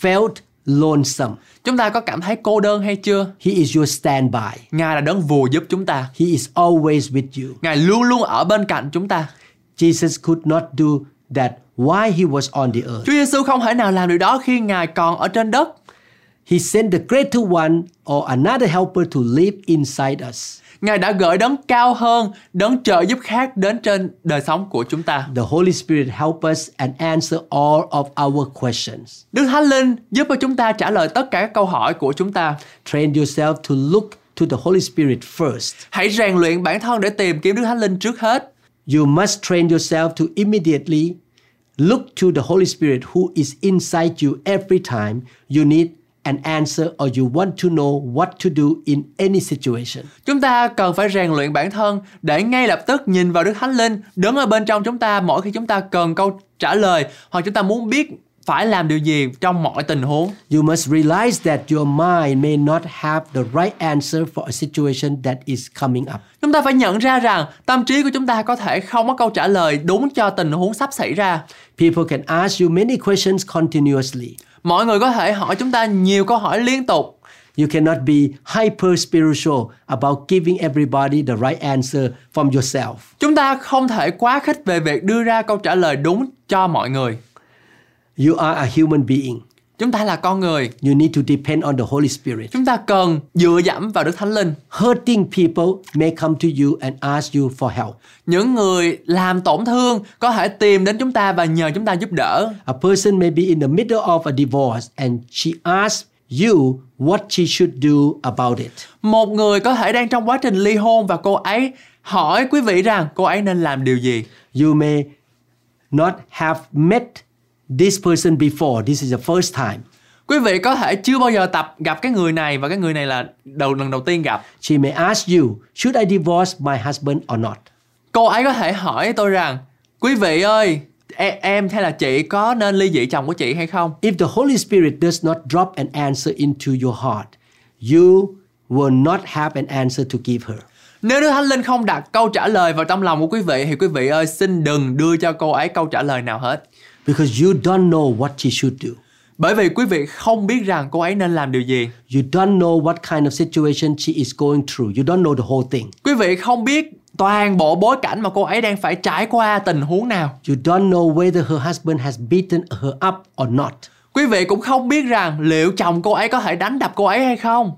felt lonesome? Chúng ta có cảm thấy cô đơn hay chưa? He is your standby. Ngài là đấng vùa giúp chúng ta. He is always with you. Ngài luôn luôn ở bên cạnh chúng ta. Jesus could not do that while he was on the earth. Chúa Giêsu không thể nào làm điều đó khi Ngài còn ở trên đất. He sent the greater one or another helper to live inside us. Ngài đã gửi đấng cao hơn, đấng trợ giúp khác đến trên đời sống của chúng ta. The Holy Spirit help us and answer all of our questions. Đức Thánh Linh giúp cho chúng ta trả lời tất cả các câu hỏi của chúng ta. Train yourself to look to the Holy Spirit first. Hãy rèn luyện bản thân để tìm kiếm Đức Thánh Linh trước hết. You must train yourself to immediately look to the Holy Spirit who is inside you every time you need an answer or you want to know what to do in any situation. Chúng ta cần phải rèn luyện bản thân để ngay lập tức nhìn vào Đức Thánh Linh đứng ở bên trong chúng ta mỗi khi chúng ta cần câu trả lời hoặc chúng ta muốn biết phải làm điều gì trong mọi tình huống. You must realize that your mind may not have the right answer for a situation that is coming up. Chúng ta phải nhận ra rằng tâm trí của chúng ta có thể không có câu trả lời đúng cho tình huống sắp xảy ra. People can ask you many questions continuously. Mọi người có thể hỏi chúng ta nhiều câu hỏi liên tục. You cannot be hyper spiritual about giving everybody the right answer from yourself. Chúng ta không thể quá khích về việc đưa ra câu trả lời đúng cho mọi người. You are a human being. Chúng ta là con người. You need to depend on the Holy Spirit. Chúng ta cần dựa dẫm vào Đức Thánh Linh. Hurting people may come to you and ask you for help. Những người làm tổn thương có thể tìm đến chúng ta và nhờ chúng ta giúp đỡ. A person may be in the middle of a divorce and she asks you what she should do about it. Một người có thể đang trong quá trình ly hôn và cô ấy hỏi quý vị rằng cô ấy nên làm điều gì. You may not have met this person before. This is the first time. Quý vị có thể chưa bao giờ tập gặp cái người này và cái người này là đầu lần đầu tiên gặp. She may ask you, should I divorce my husband or not? Cô ấy có thể hỏi tôi rằng, quý vị ơi, em, em hay là chị có nên ly dị chồng của chị hay không? If the Holy Spirit does not drop an answer into your heart, you will not have an answer to give her. Nếu Đức Thánh Linh không đặt câu trả lời vào trong lòng của quý vị thì quý vị ơi xin đừng đưa cho cô ấy câu trả lời nào hết. Because you don't know what she should do. Bởi vì quý vị không biết rằng cô ấy nên làm điều gì. You don't know what kind of situation she is going through. You don't know the whole thing. Quý vị không biết toàn bộ bối cảnh mà cô ấy đang phải trải qua tình huống nào. You don't know whether her husband has beaten her up or not. Quý vị cũng không biết rằng liệu chồng cô ấy có thể đánh đập cô ấy hay không.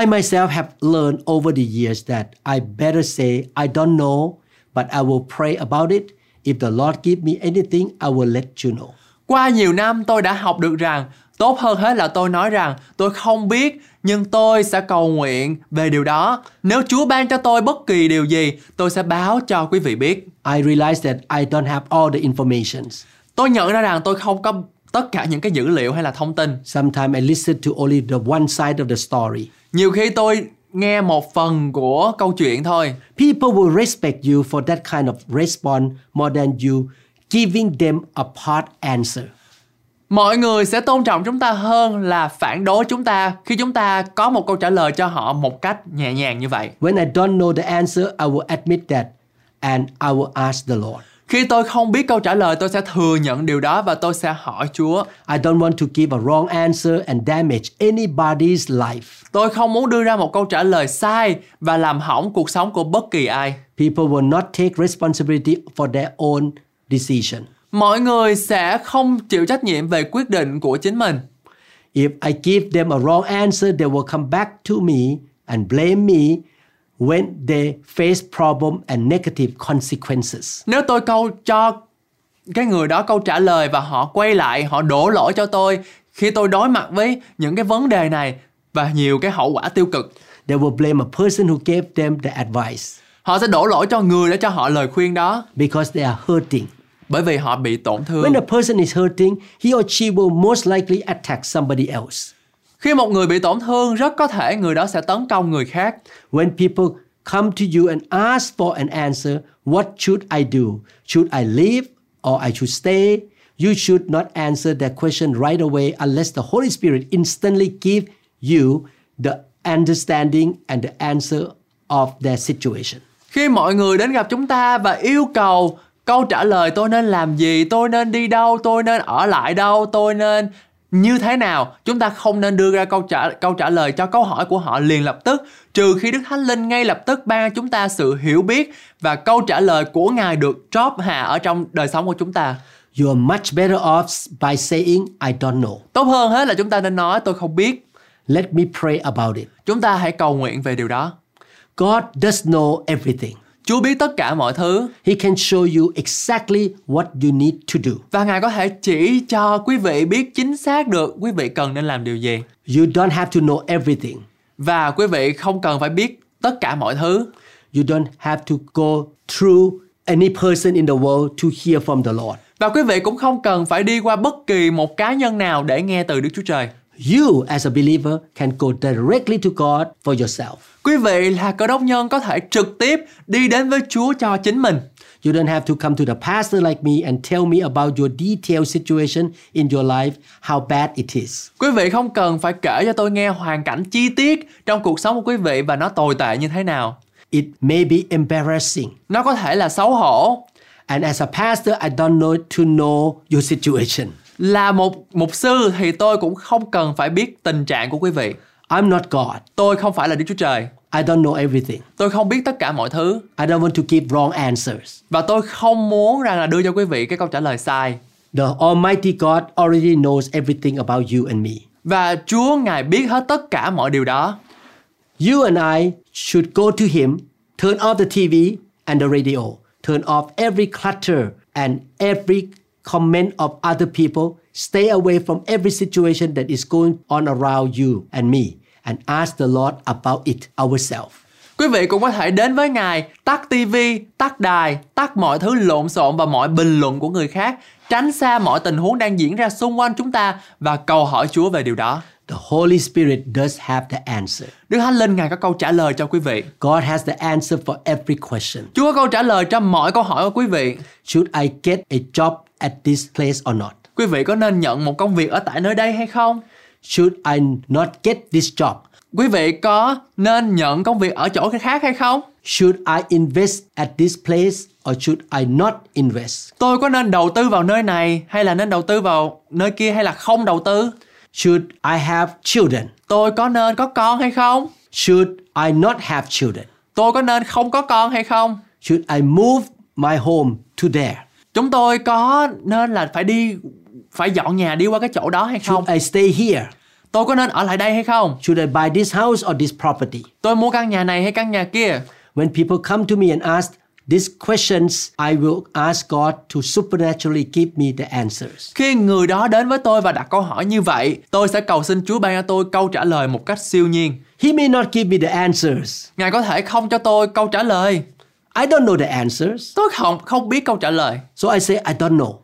I myself have learned over the years that I better say I don't know, but I will pray about it. If the Lord give me anything, I will let you know. Qua nhiều năm tôi đã học được rằng tốt hơn hết là tôi nói rằng tôi không biết nhưng tôi sẽ cầu nguyện về điều đó. Nếu Chúa ban cho tôi bất kỳ điều gì, tôi sẽ báo cho quý vị biết. I realize that I don't have all the informations. Tôi nhận ra rằng tôi không có tất cả những cái dữ liệu hay là thông tin. Sometimes I listen to only the one side of the story. Nhiều khi tôi nghe một phần của câu chuyện thôi. People will respect you for that kind of response more than you giving them a part answer. Mọi người sẽ tôn trọng chúng ta hơn là phản đối chúng ta khi chúng ta có một câu trả lời cho họ một cách nhẹ nhàng như vậy. When I don't know the answer, I will admit that and I will ask the Lord. Khi tôi không biết câu trả lời, tôi sẽ thừa nhận điều đó và tôi sẽ hỏi Chúa. I don't want to give a wrong answer and damage anybody's life. Tôi không muốn đưa ra một câu trả lời sai và làm hỏng cuộc sống của bất kỳ ai. People will not take responsibility for their own decision. Mọi người sẽ không chịu trách nhiệm về quyết định của chính mình. If I give them a wrong answer, they will come back to me and blame me when they face problem and negative consequences. Nếu tôi câu cho cái người đó câu trả lời và họ quay lại, họ đổ lỗi cho tôi khi tôi đối mặt với những cái vấn đề này và nhiều cái hậu quả tiêu cực. They will blame a person who gave them the advice Họ sẽ đổ lỗi cho người đã cho họ lời khuyên đó because they are hurting. bởi vì họ bị tổn thương. When a person is hurting, he or she will most likely attack somebody else. Khi một người bị tổn thương, rất có thể người đó sẽ tấn công người khác. When people come to you and ask for an answer, what should I do? Should I leave or I should stay? You should not answer that question right away unless the Holy Spirit instantly give you the understanding and the answer of their situation. Khi mọi người đến gặp chúng ta và yêu cầu câu trả lời tôi nên làm gì, tôi nên đi đâu, tôi nên ở lại đâu, tôi nên như thế nào, chúng ta không nên đưa ra câu trả câu trả lời cho câu hỏi của họ liền lập tức, trừ khi Đức Thánh Linh ngay lập tức ban cho chúng ta sự hiểu biết và câu trả lời của Ngài được drop hạ ở trong đời sống của chúng ta. You are much better off by saying, I don't know. Tốt hơn hết là chúng ta nên nói tôi không biết. Let me pray about it. Chúng ta hãy cầu nguyện về điều đó. God does know everything. Chúa biết tất cả mọi thứ He can show you exactly what you need to do. và Ngài có thể chỉ cho quý vị biết chính xác được quý vị cần nên làm điều gì. You don't have to know everything. Và quý vị không cần phải biết tất cả mọi thứ. You don't have to go through any person in the world to hear from the Lord. Và quý vị cũng không cần phải đi qua bất kỳ một cá nhân nào để nghe từ Đức Chúa Trời. You, as a believer, can go directly to God for yourself. Quý vị là cơ đốc nhân có thể trực tiếp đi đến với Chúa cho chính mình. You don't have to come to the pastor like me and tell me about your detailed situation in your life, how bad it is. Quý vị không cần phải kể cho tôi nghe hoàn cảnh chi tiết trong cuộc sống của quý vị và nó tồi tệ như thế nào. It may be embarrassing. Nó có thể là xấu hổ. And as a pastor, I don't know to know your situation. Là một mục sư thì tôi cũng không cần phải biết tình trạng của quý vị. I'm not God. Tôi không phải là Đức Chúa Trời. I don't know everything. Tôi không biết tất cả mọi thứ I don't want to give wrong answers. và tôi không muốn rằng là đưa cho quý vị cái câu trả lời sai. The Almighty God already knows everything about you and me. Và Chúa Ngài biết hết tất cả mọi điều đó. You and I should go to Him, turn off the TV and the radio, turn off every clutter and every comment of other people, stay away from every situation that is going on around you and me, and ask the Lord about it ourselves. Quý vị cũng có thể đến với Ngài, tắt tivi, tắt đài, tắt mọi thứ lộn xộn và mọi bình luận của người khác, tránh xa mọi tình huống đang diễn ra xung quanh chúng ta và cầu hỏi Chúa về điều đó. The Holy Spirit does have the answer. Đức Thánh Linh Ngài có câu trả lời cho quý vị. God has the answer for every question. Chúa có câu trả lời cho mọi câu hỏi của quý vị. Should I get a job at this place or not? Quý vị có nên nhận một công việc ở tại nơi đây hay không? Should I not get this job? Quý vị có nên nhận công việc ở chỗ khác hay không? Should I invest at this place or should I not invest? Tôi có nên đầu tư vào nơi này hay là nên đầu tư vào nơi kia hay là không đầu tư? Should I have children? Tôi có nên có con hay không? Should I not have children? Tôi có nên không có con hay không? Should I move my home to there? Chúng tôi có nên là phải đi phải dọn nhà đi qua cái chỗ đó hay không? Should I stay here? Tôi có nên ở lại đây hay không? Should I buy this house or this property? Tôi mua căn nhà này hay căn nhà kia? When people come to me and ask these questions, I will ask God to supernaturally give me the answers. Khi người đó đến với tôi và đặt câu hỏi như vậy, tôi sẽ cầu xin Chúa ban cho tôi câu trả lời một cách siêu nhiên. He may not give me the answers. Ngài có thể không cho tôi câu trả lời. I don't know the answers. Tôi không không biết câu trả lời. So I say, I don't know.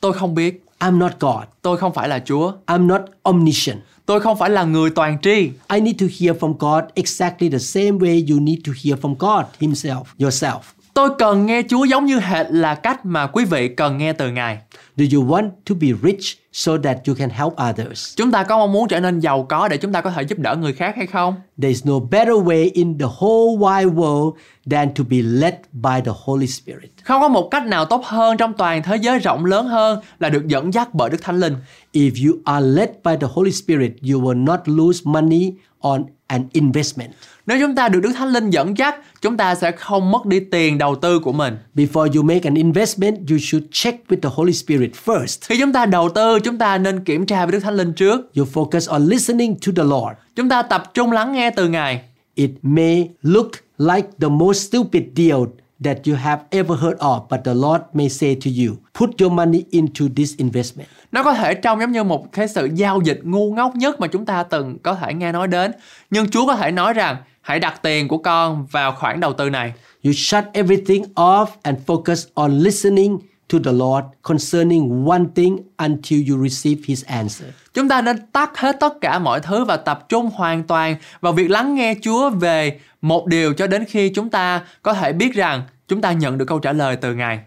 Tôi không biết. I'm not God. Tôi không phải là Chúa. I'm not omniscient. Tôi không phải là người toàn tri. I need to hear from God exactly the same way you need to hear from God Himself, yourself. Tôi cần nghe Chúa giống như hệt là cách mà quý vị cần nghe từ Ngài. Do you want to be rich so that you can help others? Chúng ta có mong muốn trở nên giàu có để chúng ta có thể giúp đỡ người khác hay không? There is no better way in the whole wide world than to be led by the Holy Spirit. Không có một cách nào tốt hơn trong toàn thế giới rộng lớn hơn là được dẫn dắt bởi Đức Thánh Linh. If you are led by the Holy Spirit, you will not lose money on an investment. Nếu chúng ta được Đức Thánh Linh dẫn dắt, chúng ta sẽ không mất đi tiền đầu tư của mình. Before you make an investment, you should check with the Holy Spirit first. Khi chúng ta đầu tư, chúng ta nên kiểm tra với Đức Thánh Linh trước. You focus on listening to the Lord. Chúng ta tập trung lắng nghe từ Ngài. It may look like the most stupid deal that you have ever heard of, but the Lord may say to you, put your money into this investment. Nó có thể trông giống như một cái sự giao dịch ngu ngốc nhất mà chúng ta từng có thể nghe nói đến. Nhưng Chúa có thể nói rằng, hãy đặt tiền của con vào khoản đầu tư này. You shut everything off and focus on listening to the Lord concerning one thing until you receive his answer. Chúng ta nên tắt hết tất cả mọi thứ và tập trung hoàn toàn vào việc lắng nghe Chúa về một điều cho đến khi chúng ta có thể biết rằng chúng ta nhận được câu trả lời từ Ngài.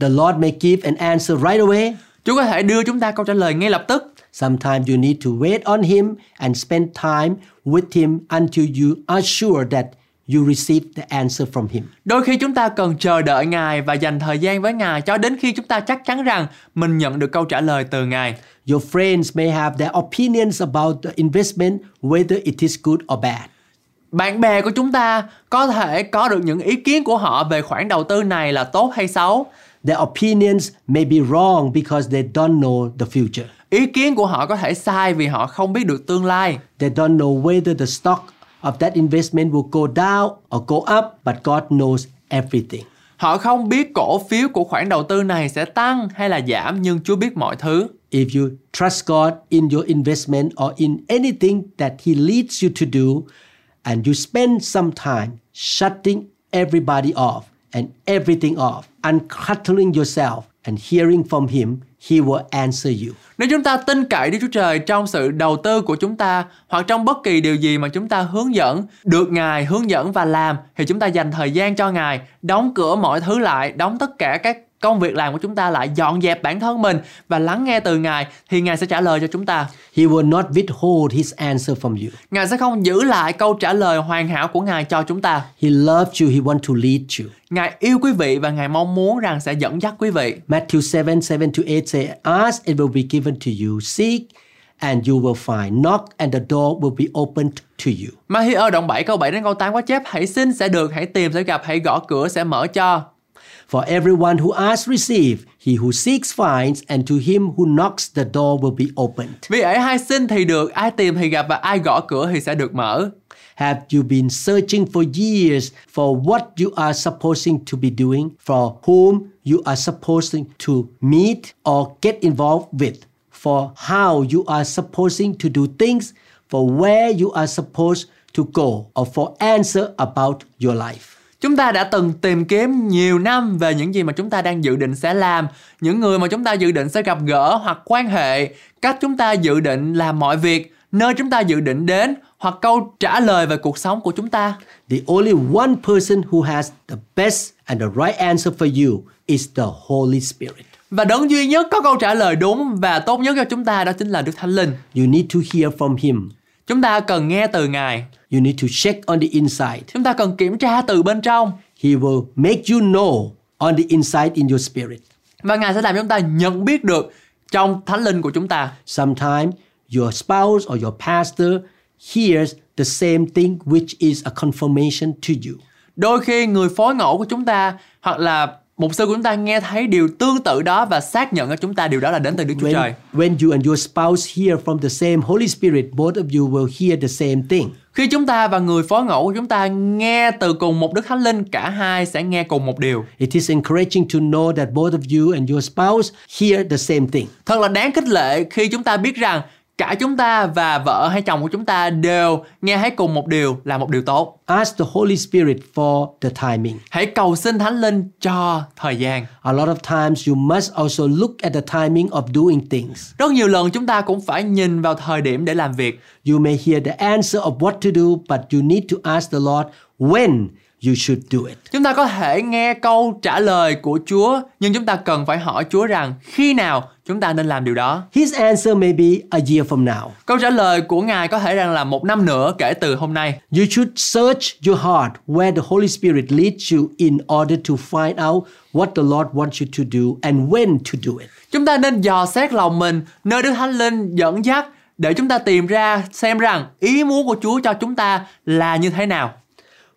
The Lord may give an answer right away. Chúa có thể đưa chúng ta câu trả lời ngay lập tức. Sometimes you need to wait on him and spend time with him until you are sure that you receive the answer from him. Đôi khi chúng ta cần chờ đợi Ngài và dành thời gian với Ngài cho đến khi chúng ta chắc chắn rằng mình nhận được câu trả lời từ Ngài. Your friends may have their opinions about the investment, whether it is good or bad. Bạn bè của chúng ta có thể có được những ý kiến của họ về khoản đầu tư này là tốt hay xấu. Their opinions may be wrong because they don't know the future. Ý kiến của họ có thể sai vì họ không biết được tương lai. They don't know whether the stock of that investment will go down or go up, but God knows everything. Họ không biết cổ phiếu của khoản đầu tư này sẽ tăng hay là giảm nhưng Chúa biết mọi thứ. If you trust God in your investment or in anything that He leads you to do, and you spend some time shutting everybody off and everything off, uncluttering yourself and hearing from Him, He will answer you. Nếu chúng ta tin cậy Đức Chúa Trời trong sự đầu tư của chúng ta hoặc trong bất kỳ điều gì mà chúng ta hướng dẫn, được Ngài hướng dẫn và làm thì chúng ta dành thời gian cho Ngài, đóng cửa mọi thứ lại, đóng tất cả các công việc làm của chúng ta lại dọn dẹp bản thân mình và lắng nghe từ Ngài thì Ngài sẽ trả lời cho chúng ta. He will not withhold His answer from you. Ngài sẽ không giữ lại câu trả lời hoàn hảo của Ngài cho chúng ta. He loves you, He wants to lead you. Ngài yêu quý vị và Ngài mong muốn rằng sẽ dẫn dắt quý vị. Matthew 7 7 to 8 say, Ask, it will be given to you. Seek, and you will find. Knock, and the door will be opened to you. Ma-thi-ơ đoạn 7 câu 7 đến câu 8 có chép Hãy xin sẽ được, hãy tìm sẽ gặp, hãy gõ cửa sẽ mở cho. For everyone who asks receive, he who seeks finds, and to him who knocks the door will be opened. Vì ấy ai xin thì được, ai tìm thì gặp và ai gõ cửa thì sẽ được mở. Have you been searching for years for what you are supposing to be doing, for whom you are supposing to meet or get involved with, for how you are supposing to do things, for where you are supposed to go, or for answer about your life? Chúng ta đã từng tìm kiếm nhiều năm về những gì mà chúng ta đang dự định sẽ làm, những người mà chúng ta dự định sẽ gặp gỡ hoặc quan hệ, cách chúng ta dự định làm mọi việc, nơi chúng ta dự định đến hoặc câu trả lời về cuộc sống của chúng ta. The only one person who has the best and the right answer for you is the Holy Spirit. Và đấng duy nhất có câu trả lời đúng và tốt nhất cho chúng ta đó chính là Đức Thánh Linh. You need to hear from Him. Chúng ta cần nghe từ Ngài. You need to check on the inside. Chúng ta cần kiểm tra từ bên trong. He will make you know on the inside in your spirit. Và Ngài sẽ làm chúng ta nhận biết được trong Thánh Linh của chúng ta. Sometimes your spouse or your pastor hears the same thing which is a confirmation to you. Đôi khi người phối ngẫu của chúng ta hoặc là mục sư của chúng ta nghe thấy điều tương tự đó và xác nhận cho chúng ta điều đó là đến từ Đức Chúa When, Trời. when you and your spouse hear from the same Holy Spirit, both of you will hear the same thing. Khi chúng ta và người phối ngẫu của chúng ta nghe từ cùng một Đức Thánh Linh, cả hai sẽ nghe cùng một điều. It is encouraging to know that both of you and your spouse hear the same thing. Thật là đáng khích lệ khi chúng ta biết rằng cả chúng ta và vợ hay chồng của chúng ta đều nghe thấy cùng một điều là một điều tốt. Ask the Holy Spirit for the timing. Hãy cầu xin Thánh Linh cho thời gian. A lot of times you must also look at the timing of doing things. Rất nhiều lần chúng ta cũng phải nhìn vào thời điểm để làm việc. You may hear the answer of what to do, but you need to ask the Lord when you should do it. Chúng ta có thể nghe câu trả lời của Chúa, nhưng chúng ta cần phải hỏi Chúa rằng khi nào chúng ta nên làm điều đó. His answer may be a year from now. Câu trả lời của Ngài có thể rằng là một năm nữa kể từ hôm nay. You should search your heart where the Holy Spirit leads you in order to find out what the Lord wants you to do and when to do it. Chúng ta nên dò xét lòng mình nơi Đức Thánh Linh dẫn dắt để chúng ta tìm ra xem rằng ý muốn của Chúa cho chúng ta là như thế nào.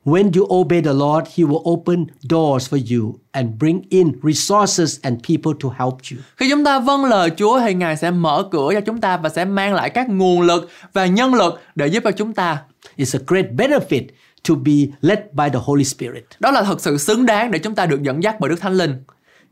When you obey the Lord, He will open doors for you and bring in resources and people to help you. Khi chúng ta vâng lời Chúa thì Ngài sẽ mở cửa cho chúng ta và sẽ mang lại các nguồn lực và nhân lực để giúp cho chúng ta. It's a great benefit to be led by the Holy Spirit. Đó là thật sự xứng đáng để chúng ta được dẫn dắt bởi Đức Thánh Linh.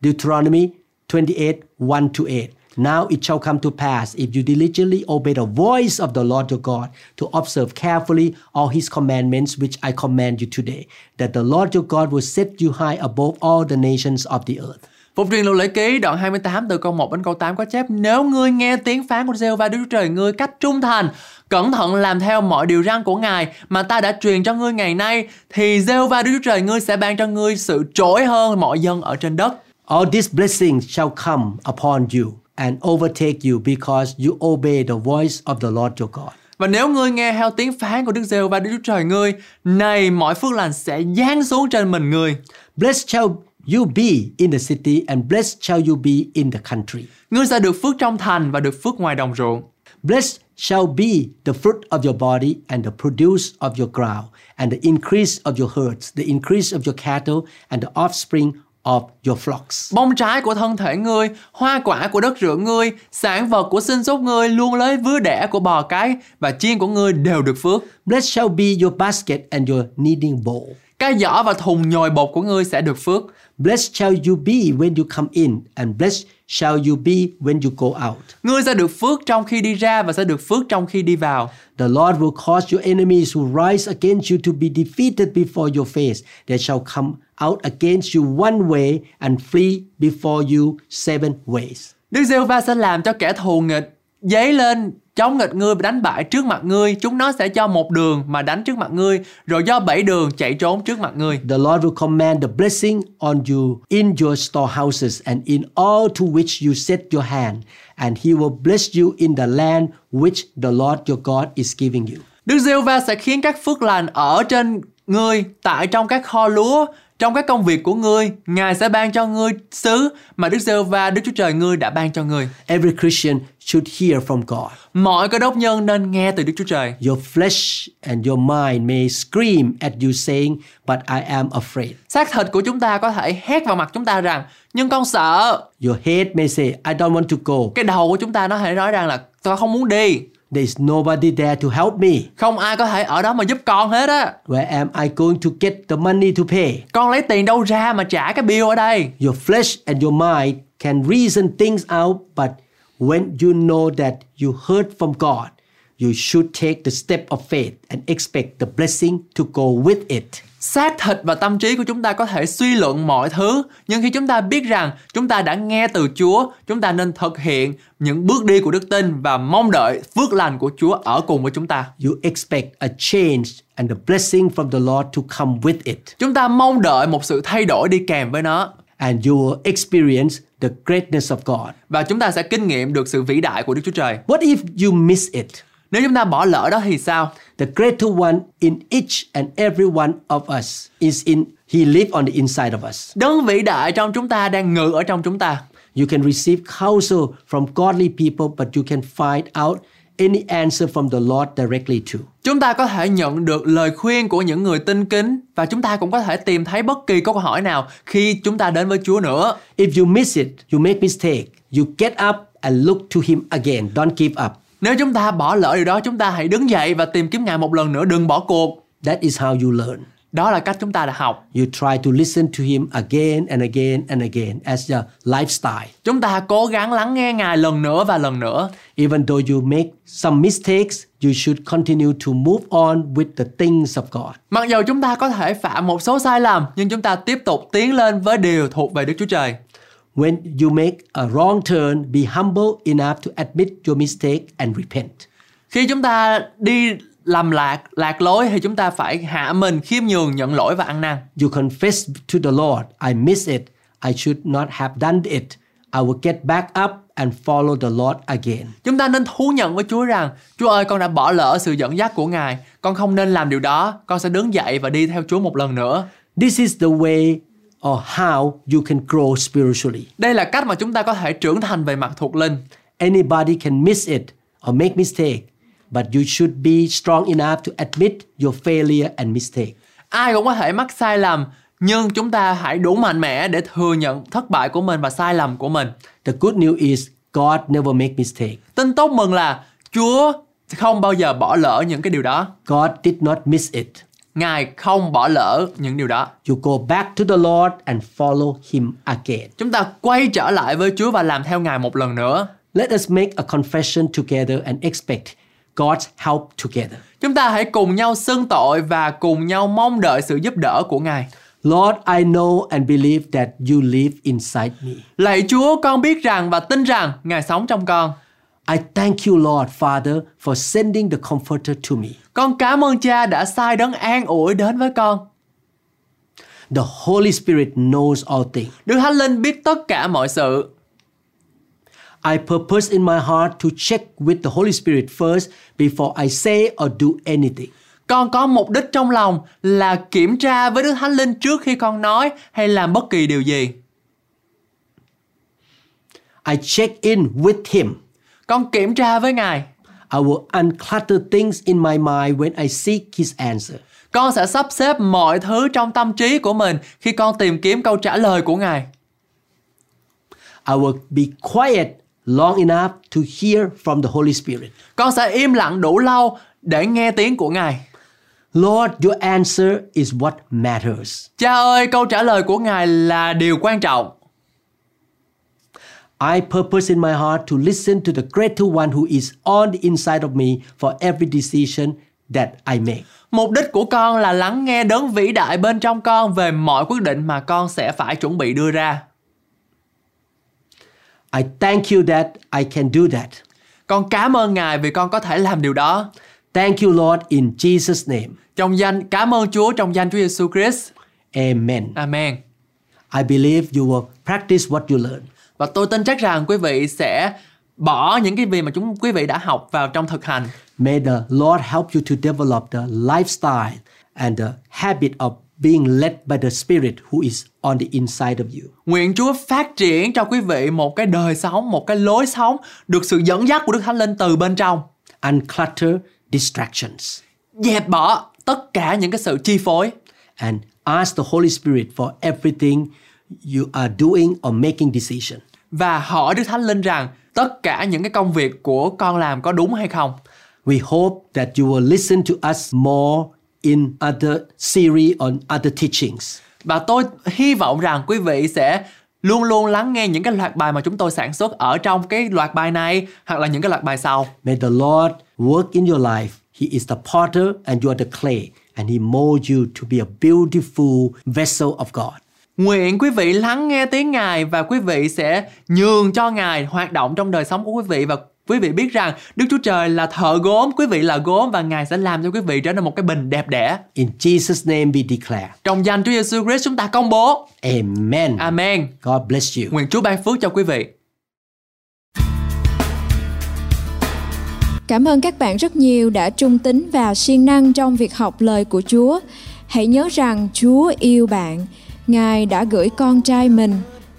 Deuteronomy 28 1 to 8. Now it shall come to pass if you diligently obey the voice of the Lord your God to observe carefully all his commandments which I command you today, that the Lord your God will set you high above all the nations of the earth. Phục truyền luật lễ ký đoạn 28 từ câu 1 đến câu 8 có chép Nếu ngươi nghe tiếng phán của giê va Đức Trời ngươi cách trung thành Cẩn thận làm theo mọi điều răn của Ngài Mà ta đã truyền cho ngươi ngày nay Thì giê va Đức Trời ngươi sẽ ban cho ngươi sự trỗi hơn mọi dân ở trên đất All these blessings shall come upon you and overtake you because you obey the voice of the Lord your God. Và nếu ngươi nghe theo tiếng phán của Đức giê va Đức Chúa Trời ngươi Này mọi phước lành sẽ giáng xuống trên mình ngươi Blessed shall you be in the city and blessed shall you be in the country. Ngươi sẽ được phước trong thành và được phước ngoài đồng ruộng Blessed shall be the fruit of your body and the produce of your ground and the increase of your herds, the increase of your cattle and the offspring of your flocks. Bông trái của thân thể ngươi, hoa quả của đất rửa ngươi, sản vật của sinh sốt ngươi, luôn lấy vứa đẻ của bò cái và chiên của ngươi đều được phước. Blessed shall be your basket and your kneading bowl. Cái giỏ và thùng nhồi bột của ngươi sẽ được phước. Blessed shall you be when you come in, and blessed shall you be when you go out. Ngươi sẽ được phước trong khi đi ra và sẽ được phước trong khi đi vào. The Lord will cause your enemies who rise against you to be defeated before your face. They shall come out against you one way and flee before you seven ways. Đức giê va sẽ làm cho kẻ thù nghịch dấy lên chống nghịch ngươi và đánh bại trước mặt ngươi. Chúng nó sẽ cho một đường mà đánh trước mặt ngươi, rồi do bảy đường chạy trốn trước mặt ngươi. The Lord will command the blessing on you in your storehouses and in all to which you set your hand, and He will bless you in the land which the Lord your God is giving you. Đức giê va sẽ khiến các phước lành ở trên ngươi tại trong các kho lúa, trong các công việc của ngươi, Ngài sẽ ban cho ngươi xứ mà Đức giê va Đức Chúa Trời ngươi đã ban cho ngươi. Every Christian should hear from God. Mọi cơ đốc nhân nên nghe từ Đức Chúa Trời. Your flesh and your mind may scream at you saying, But I am afraid. Xác thịt của chúng ta có thể hét vào mặt chúng ta rằng nhưng con sợ. Your head may say, I don't want to go. Cái đầu của chúng ta nó thể nói rằng là tôi không muốn đi. There's nobody there to help me. Không ai có thể ở đó mà giúp con hết á. Where am I going to get the money to pay? Con lấy tiền đâu ra mà trả cái bill ở đây? Your flesh and your mind can reason things out, but when you know that you heard from God, you should take the step of faith and expect the blessing to go with it. Xác thịt và tâm trí của chúng ta có thể suy luận mọi thứ, nhưng khi chúng ta biết rằng chúng ta đã nghe từ Chúa, chúng ta nên thực hiện những bước đi của đức tin và mong đợi phước lành của Chúa ở cùng với chúng ta. You expect a change and the blessing from the Lord to come with it. Chúng ta mong đợi một sự thay đổi đi kèm với nó And you will experience the greatness of God. và chúng ta sẽ kinh nghiệm được sự vĩ đại của Đức Chúa Trời. What if you miss it? Nếu chúng ta bỏ lỡ đó thì sao? The greater one in each and every one of us is in He live on the inside of us. Đấng vĩ đại trong chúng ta đang ngự ở trong chúng ta. You can receive counsel from godly people, but you can find out any answer from the Lord directly too. Chúng ta có thể nhận được lời khuyên của những người tin kính và chúng ta cũng có thể tìm thấy bất kỳ câu hỏi nào khi chúng ta đến với Chúa nữa. If you miss it, you make mistake. You get up and look to Him again. Don't give up. Nếu chúng ta bỏ lỡ điều đó, chúng ta hãy đứng dậy và tìm kiếm Ngài một lần nữa, đừng bỏ cuộc. That is how you learn. Đó là cách chúng ta đã học. You try to listen to Him again and again and again as your lifestyle. Chúng ta cố gắng lắng nghe Ngài lần nữa và lần nữa. Even though you make some mistakes, you should continue to move on with the things of God. Mặc dù chúng ta có thể phạm một số sai lầm, nhưng chúng ta tiếp tục tiến lên với điều thuộc về Đức Chúa Trời. When you make a wrong turn, be humble enough to admit your mistake and repent. Khi chúng ta đi lầm lạc, lạc lối thì chúng ta phải hạ mình, khiêm nhường, nhận lỗi và ăn năn. You confess to the Lord, I miss it. I should not have done it. I will get back up and follow the Lord again. Chúng ta nên thú nhận với Chúa rằng Chúa ơi con đã bỏ lỡ sự dẫn dắt của Ngài Con không nên làm điều đó Con sẽ đứng dậy và đi theo Chúa một lần nữa This is the way or how you can grow spiritually. Đây là cách mà chúng ta có thể trưởng thành về mặt thuộc linh Anybody can miss it or make mistake, but you should be strong enough to admit your failure and mistake. Ai cũng có thể mắc sai lầm Nhưng chúng ta hãy đủ mạnh mẽ để thừa nhận thất bại của mình và sai lầm của mình The good news is God never make mistake. Tin tốt mừng là Chúa không bao giờ bỏ lỡ những cái điều đó God did not miss it. Ngài không bỏ lỡ những điều đó You go back to the Lord and follow him again. Chúng ta quay trở lại với Chúa và làm theo Ngài một lần nữa Let us make a confession together and expect God's help together. Chúng ta hãy cùng nhau xưng tội và cùng nhau mong đợi sự giúp đỡ của Ngài Lord, I know and believe that you live inside me. Lạy Chúa, con biết rằng và tin rằng Ngài sống trong con. I thank you, Lord Father, for sending the Comforter to me. Con cảm ơn Cha đã sai đấng an ủi đến với con. The Holy Spirit knows all things. Đức Thánh Linh biết tất cả mọi sự. I purpose in my heart to check with the Holy Spirit first before I say or do anything. Con có mục đích trong lòng là kiểm tra với Đức Thánh Linh trước khi con nói hay làm bất kỳ điều gì. I check in with Him. Con kiểm tra với Ngài. I will unclutter things in my mind when I seek His answer. Con sẽ sắp xếp mọi thứ trong tâm trí của mình khi con tìm kiếm câu trả lời của Ngài. I will be quiet long enough to hear from the Holy Spirit. Con sẽ im lặng đủ lâu để nghe tiếng của Ngài. Lord, your answer is what matters. Cha ơi, câu trả lời của Ngài là điều quan trọng. I purpose in my heart to listen to the greater one who is on the inside of me for every decision that I make. Mục đích của con là lắng nghe đấng vĩ đại bên trong con về mọi quyết định mà con sẽ phải chuẩn bị đưa ra. I thank you that I can do that. Con cảm ơn Ngài vì con có thể làm điều đó. Thank you, Lord, in Jesus' name. Trong danh cảm ơn Chúa trong danh Chúa Giêsu Christ. Amen. Amen. I believe you will practice what you learn. Và tôi tin chắc rằng quý vị sẽ bỏ những cái gì mà chúng quý vị đã học vào trong thực hành. May the Lord help you to develop the lifestyle and the habit of being led by the Spirit who is on the inside of you. Nguyện Chúa phát triển cho quý vị một cái đời sống, một cái lối sống được sự dẫn dắt của Đức Thánh Linh từ bên trong. Unclutter distractions Dẹp bỏ tất cả những cái sự chi phối and ask the Holy Spirit for everything you are doing or making decision. và hỏi Đức Thánh Linh rằng tất cả những cái công việc của con làm có đúng hay không. We hope that you will listen to us more in other series on other teachings. Và tôi hy vọng rằng quý vị sẽ luôn luôn lắng nghe những cái loạt bài mà chúng tôi sản xuất ở trong cái loạt bài này hoặc là những cái loạt bài sau. May the Lord work in your life. He is the potter and you are the clay, and He molds you to be a beautiful vessel of God. Nguyện quý vị lắng nghe tiếng Ngài và quý vị sẽ nhường cho Ngài hoạt động trong đời sống của quý vị và quý vị biết rằng Đức Chúa Trời là thợ gốm, quý vị là gốm và Ngài sẽ làm cho quý vị trở nên một cái bình đẹp đẽ. In Jesus' name we declare. Trong danh Chúa Giêsu Christ chúng ta công bố. Amen. Amen. God bless you. Nguyện Chúa ban phước cho quý vị. Cảm ơn các bạn rất nhiều đã trung tín và siêng năng trong việc học lời của Chúa. Hãy nhớ rằng Chúa yêu bạn. Ngài đã gửi con trai mình,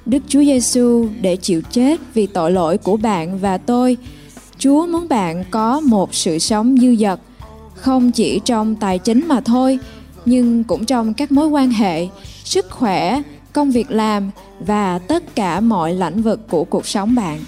Đức Chúa Giêsu để chịu chết vì tội lỗi của bạn và tôi. Chúa muốn bạn có một sự sống dư dật, không chỉ trong tài chính mà thôi, nhưng cũng trong các mối quan hệ, sức khỏe, công việc làm và tất cả mọi lĩnh vực của cuộc sống bạn.